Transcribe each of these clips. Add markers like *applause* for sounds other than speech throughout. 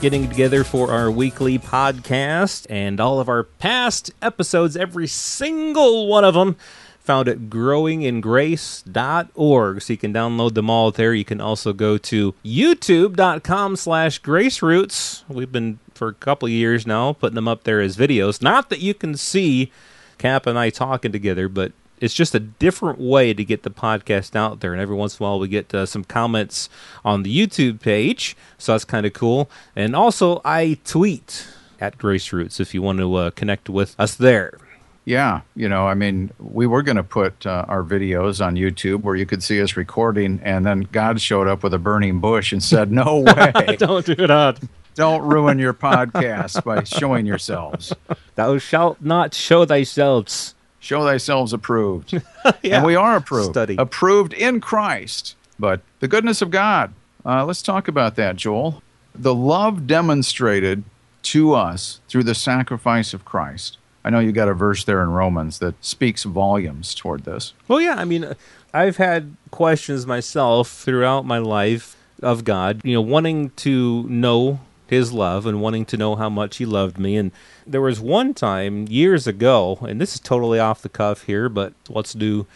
getting together for our weekly podcast and all of our past episodes, every single one of them found at growingingrace.org. So you can download them all there. You can also go to youtube.com slash graceroots. We've been for a couple years now putting them up there as videos. Not that you can see Cap and I talking together, but it's just a different way to get the podcast out there. And every once in a while, we get uh, some comments on the YouTube page, so that's kind of cool. And also, I tweet at Grace Roots if you want to uh, connect with us there. Yeah, you know, I mean, we were going to put uh, our videos on YouTube where you could see us recording, and then God showed up with a burning bush and said, "No *laughs* way! Don't do that." Don't ruin your podcast by showing yourselves. Thou shalt not show thyself show thyself approved. *laughs* yeah. And we are approved. Study. Approved in Christ. But the goodness of God. Uh, let's talk about that, Joel. The love demonstrated to us through the sacrifice of Christ. I know you got a verse there in Romans that speaks volumes toward this. Well, yeah. I mean, I've had questions myself throughout my life of God, you know, wanting to know his love and wanting to know how much he loved me. And there was one time years ago, and this is totally off the cuff here, but let's do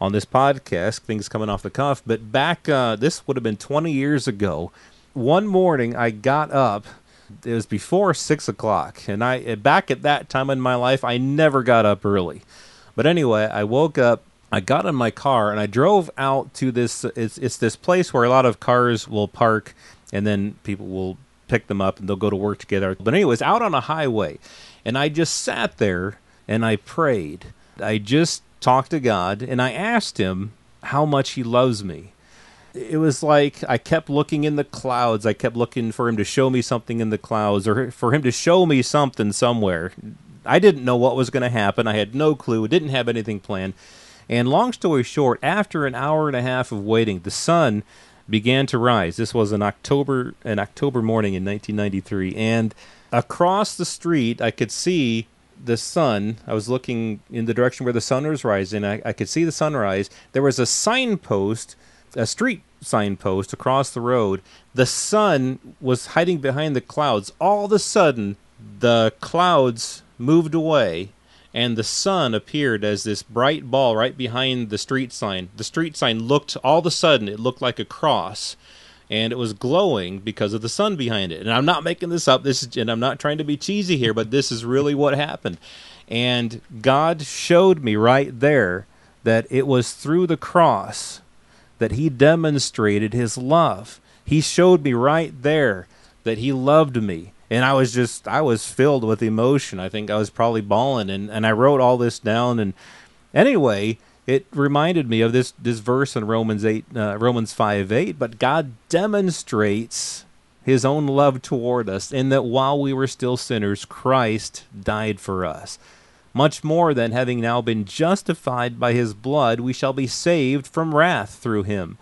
on this podcast, things coming off the cuff. But back, uh, this would have been 20 years ago. One morning, I got up. It was before six o'clock, and I back at that time in my life, I never got up early. But anyway, I woke up. I got in my car and I drove out to this. It's it's this place where a lot of cars will park, and then people will pick them up and they'll go to work together. But anyways, out on a highway, and I just sat there and I prayed. I just talked to God and I asked him how much he loves me. It was like I kept looking in the clouds. I kept looking for him to show me something in the clouds or for him to show me something somewhere. I didn't know what was going to happen. I had no clue. Didn't have anything planned. And long story short, after an hour and a half of waiting, the sun began to rise. This was an October an October morning in 1993, and across the street I could see the sun. I was looking in the direction where the sun was rising. I, I could see the sunrise. There was a signpost, a street signpost across the road. The sun was hiding behind the clouds. All of a sudden, the clouds moved away and the sun appeared as this bright ball right behind the street sign. The street sign looked all of a sudden it looked like a cross and it was glowing because of the sun behind it. And I'm not making this up. This is, and I'm not trying to be cheesy here, but this is really what happened. And God showed me right there that it was through the cross that he demonstrated his love. He showed me right there that he loved me and I was just I was filled with emotion. I think I was probably bawling, and and I wrote all this down. And anyway, it reminded me of this this verse in Romans eight uh, Romans five eight. But God demonstrates His own love toward us in that while we were still sinners, Christ died for us. Much more than having now been justified by His blood, we shall be saved from wrath through Him.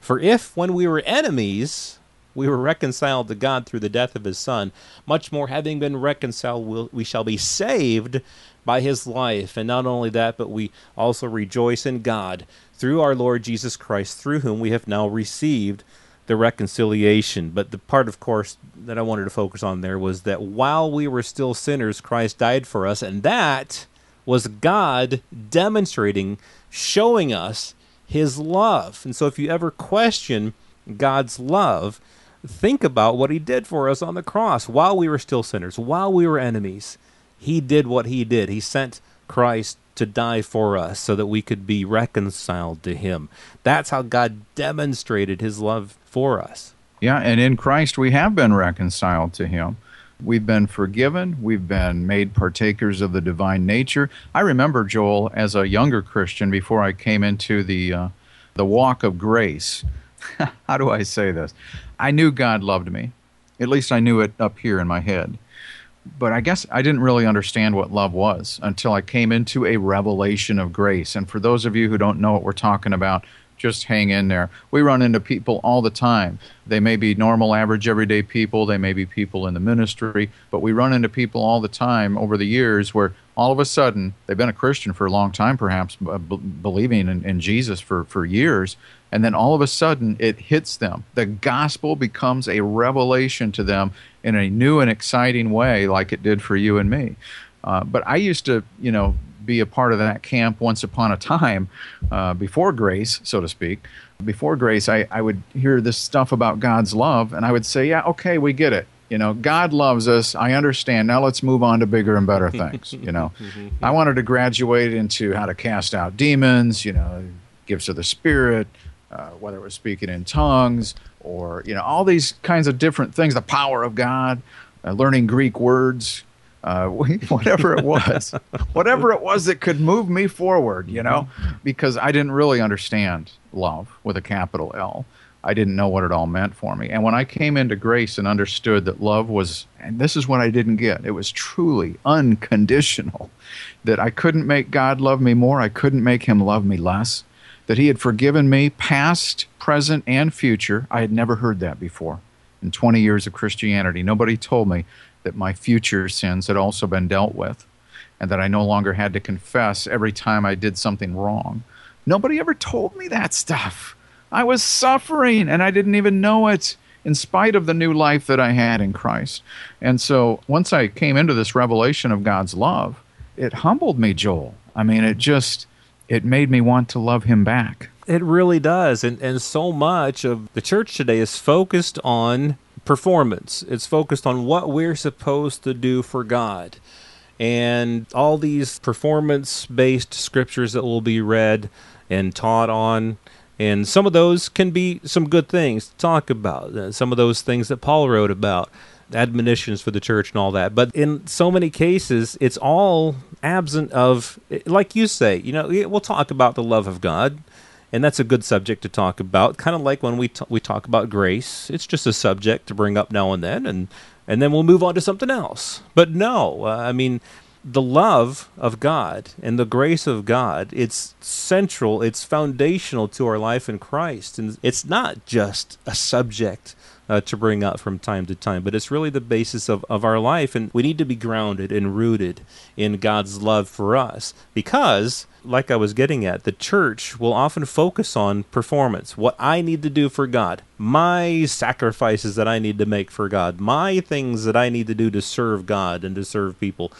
For if, when we were enemies, we were reconciled to God through the death of his Son. Much more, having been reconciled, we'll, we shall be saved by his life. And not only that, but we also rejoice in God through our Lord Jesus Christ, through whom we have now received the reconciliation. But the part, of course, that I wanted to focus on there was that while we were still sinners, Christ died for us. And that was God demonstrating, showing us his love. And so if you ever question God's love, think about what he did for us on the cross while we were still sinners, while we were enemies. He did what he did. He sent Christ to die for us so that we could be reconciled to him. That's how God demonstrated his love for us. Yeah, and in Christ we have been reconciled to him. We've been forgiven. We've been made partakers of the divine nature. I remember Joel as a younger Christian before I came into the uh, the walk of grace. *laughs* How do I say this? I knew God loved me. At least I knew it up here in my head. but I guess I didn't really understand what love was until I came into a revelation of grace. And for those of you who don't know what we're talking about, just hang in there. We run into people all the time. They may be normal, average, everyday people. They may be people in the ministry, but we run into people all the time over the years where all of a sudden they've been a Christian for a long time, perhaps b- believing in, in Jesus for, for years, and then all of a sudden it hits them. The gospel becomes a revelation to them in a new and exciting way, like it did for you and me. Uh, but I used to, you know, be a part of that camp once upon a time uh, before grace, so to speak. Before grace, I, I would hear this stuff about God's love, and I would say, Yeah, okay, we get it. You know, God loves us. I understand. Now let's move on to bigger and better things. You know, *laughs* I wanted to graduate into how to cast out demons, you know, gifts of the Spirit, uh, whether it was speaking in tongues or you know all these kinds of different things the power of god uh, learning greek words uh, *laughs* whatever it was whatever it was that could move me forward you know because i didn't really understand love with a capital l. I didn't know what it all meant for me. And when i came into grace and understood that love was and this is what i didn't get it was truly unconditional that i couldn't make god love me more i couldn't make him love me less that he had forgiven me past, present, and future. I had never heard that before in 20 years of Christianity. Nobody told me that my future sins had also been dealt with and that I no longer had to confess every time I did something wrong. Nobody ever told me that stuff. I was suffering and I didn't even know it in spite of the new life that I had in Christ. And so once I came into this revelation of God's love, it humbled me, Joel. I mean, it just it made me want to love him back. It really does. And, and so much of the church today is focused on performance, it's focused on what we're supposed to do for God. And all these performance based scriptures that will be read and taught on. And some of those can be some good things to talk about. Some of those things that Paul wrote about admonitions for the church and all that. But in so many cases, it's all absent of, like you say, you know, we'll talk about the love of God, and that's a good subject to talk about. Kind of like when we t- we talk about grace, it's just a subject to bring up now and then, and and then we'll move on to something else. But no, uh, I mean. The love of God and the grace of God, it's central, it's foundational to our life in Christ. And it's not just a subject uh, to bring up from time to time. But it's really the basis of, of our life, and we need to be grounded and rooted in God's love for us because. Like I was getting at, the church will often focus on performance, what I need to do for God, my sacrifices that I need to make for God, my things that I need to do to serve God and to serve people.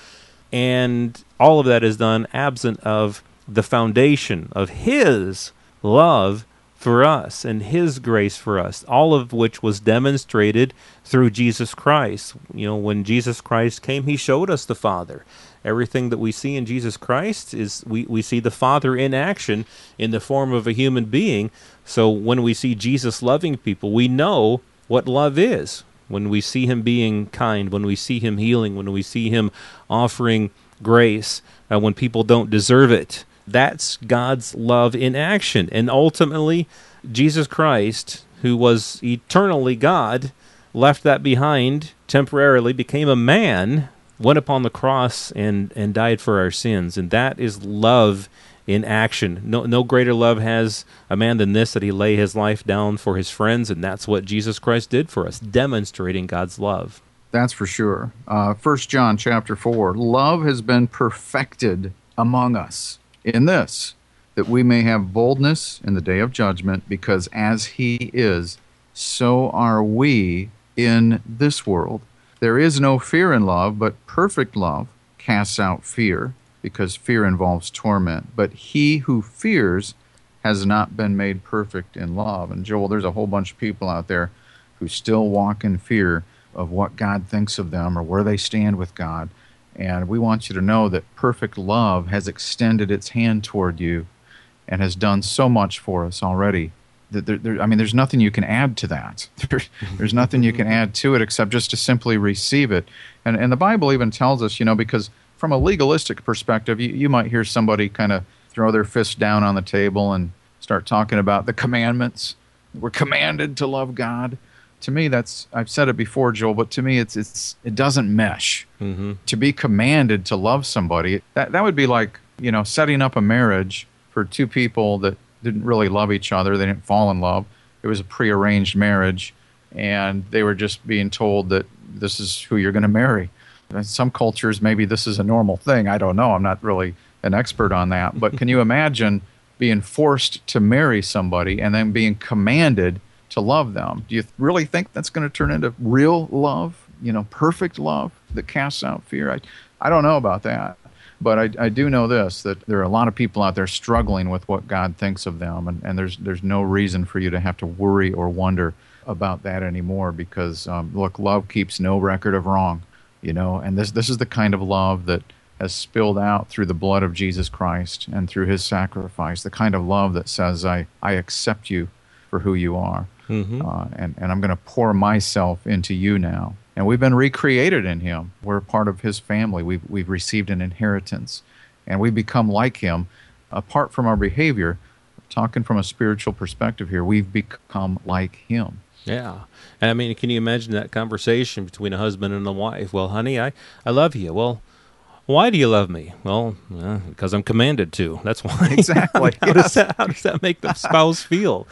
And all of that is done absent of the foundation of His love for us and his grace for us all of which was demonstrated through Jesus Christ. You know when Jesus Christ came he showed us the father. Everything that we see in Jesus Christ is we, we see the father in action in the form of a human being. So when we see Jesus loving people we know what love is. When we see him being kind when we see him healing when we see him offering grace uh, when people don't deserve it that's God's love in action. And ultimately, Jesus Christ, who was eternally God, left that behind temporarily, became a man, went upon the cross, and, and died for our sins. And that is love in action. No, no greater love has a man than this that he lay his life down for his friends, and that's what Jesus Christ did for us, demonstrating God's love. That's for sure. Uh, First John chapter four: Love has been perfected among us in this, that we may have boldness in the day of judgment, because as he is, so are we in this world. There is no fear in love, but perfect love casts out fear, because fear involves torment. But he who fears has not been made perfect in love. And Joel, there's a whole bunch of people out there who still walk in fear of what God thinks of them or where they stand with God. And we want you to know that perfect love has extended its hand toward you and has done so much for us already. That there, there, I mean, there's nothing you can add to that. *laughs* there's nothing you can add to it except just to simply receive it. And, and the Bible even tells us, you know, because from a legalistic perspective, you, you might hear somebody kind of throw their fist down on the table and start talking about the commandments. We're commanded to love God to me that's I've said it before, Joel, but to me it's it's it doesn't mesh. Mm-hmm. To be commanded to love somebody, that that would be like you know setting up a marriage for two people that didn't really love each other. They didn't fall in love. It was a prearranged marriage, and they were just being told that this is who you're going to marry. In some cultures, maybe this is a normal thing. I don't know. I'm not really an expert on that. But can you *laughs* imagine being forced to marry somebody and then being commanded to love them? Do you really think that's going to turn into real love? You know, perfect love that casts out fear? I, I don't know about that. But I, I do know this that there are a lot of people out there struggling with what God thinks of them, and, and there's, there's no reason for you to have to worry or wonder about that anymore because, um, look, love keeps no record of wrong, you know, and this, this is the kind of love that has spilled out through the blood of Jesus Christ and through his sacrifice, the kind of love that says, I, I accept you for who you are. Mm-hmm. Uh, and, and I'm going to pour myself into you now. And we've been recreated in him. We're part of his family. We've, we've received an inheritance. And we become like him. Apart from our behavior, talking from a spiritual perspective here, we've become like him. Yeah. And I mean, can you imagine that conversation between a husband and a wife? Well, honey, I, I love you. Well, why do you love me? Well, uh, because I'm commanded to. That's why. *laughs* Exactly. how, does that, how does that make the spouse feel?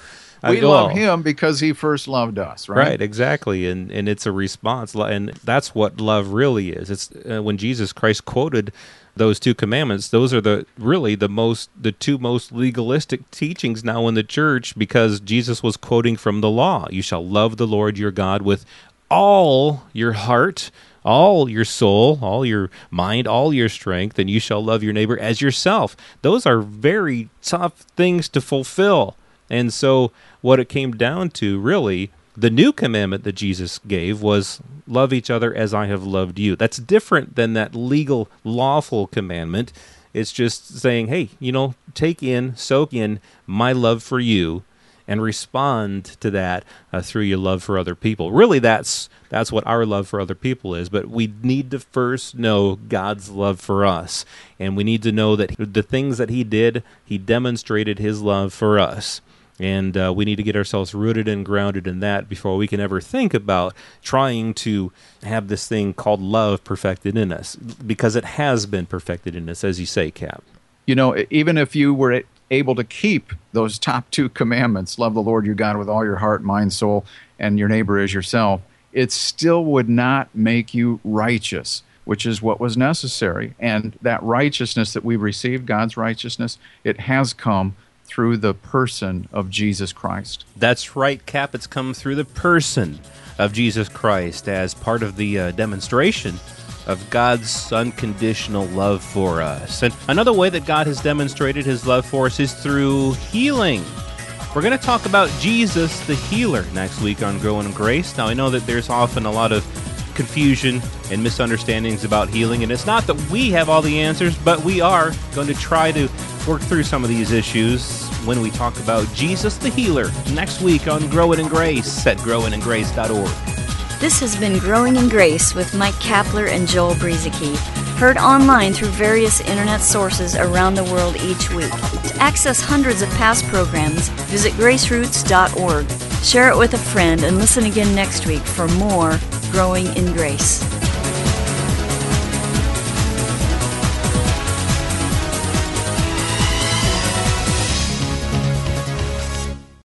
We love "Oh, him because he first loved us, right? Right, exactly, and and it's a response, and that's what love really is. It's uh, when Jesus Christ quoted those two commandments; those are the really the most the two most legalistic teachings now in the church because Jesus was quoting from the law: "You shall love the Lord your God with all your heart." All your soul, all your mind, all your strength, and you shall love your neighbor as yourself. Those are very tough things to fulfill. And so, what it came down to really, the new commandment that Jesus gave was love each other as I have loved you. That's different than that legal, lawful commandment. It's just saying, hey, you know, take in, soak in my love for you and respond to that uh, through your love for other people. Really, that's that's what our love for other people is. But we need to first know God's love for us, and we need to know that the things that He did, He demonstrated His love for us. And uh, we need to get ourselves rooted and grounded in that before we can ever think about trying to have this thing called love perfected in us, because it has been perfected in us, as you say, Cap. You know, even if you were able to keep those top two commandments love the Lord your God with all your heart, mind, soul, and your neighbor as yourself it still would not make you righteous, which is what was necessary. And that righteousness that we received, God's righteousness, it has come through the person of Jesus Christ. That's right, Cap. It's come through the person of Jesus Christ as part of the uh, demonstration of God's unconditional love for us. And another way that God has demonstrated his love for us is through healing. We're going to talk about Jesus the healer next week on Growing in Grace. Now, I know that there's often a lot of confusion and misunderstandings about healing, and it's not that we have all the answers, but we are going to try to work through some of these issues when we talk about Jesus the healer next week on Growing in Grace at growingingrace.org. This has been Growing in Grace with Mike Kapler and Joel Brueseke, heard online through various internet sources around the world each week. To access hundreds of past programs, visit graceroots.org. Share it with a friend and listen again next week for more Growing in Grace.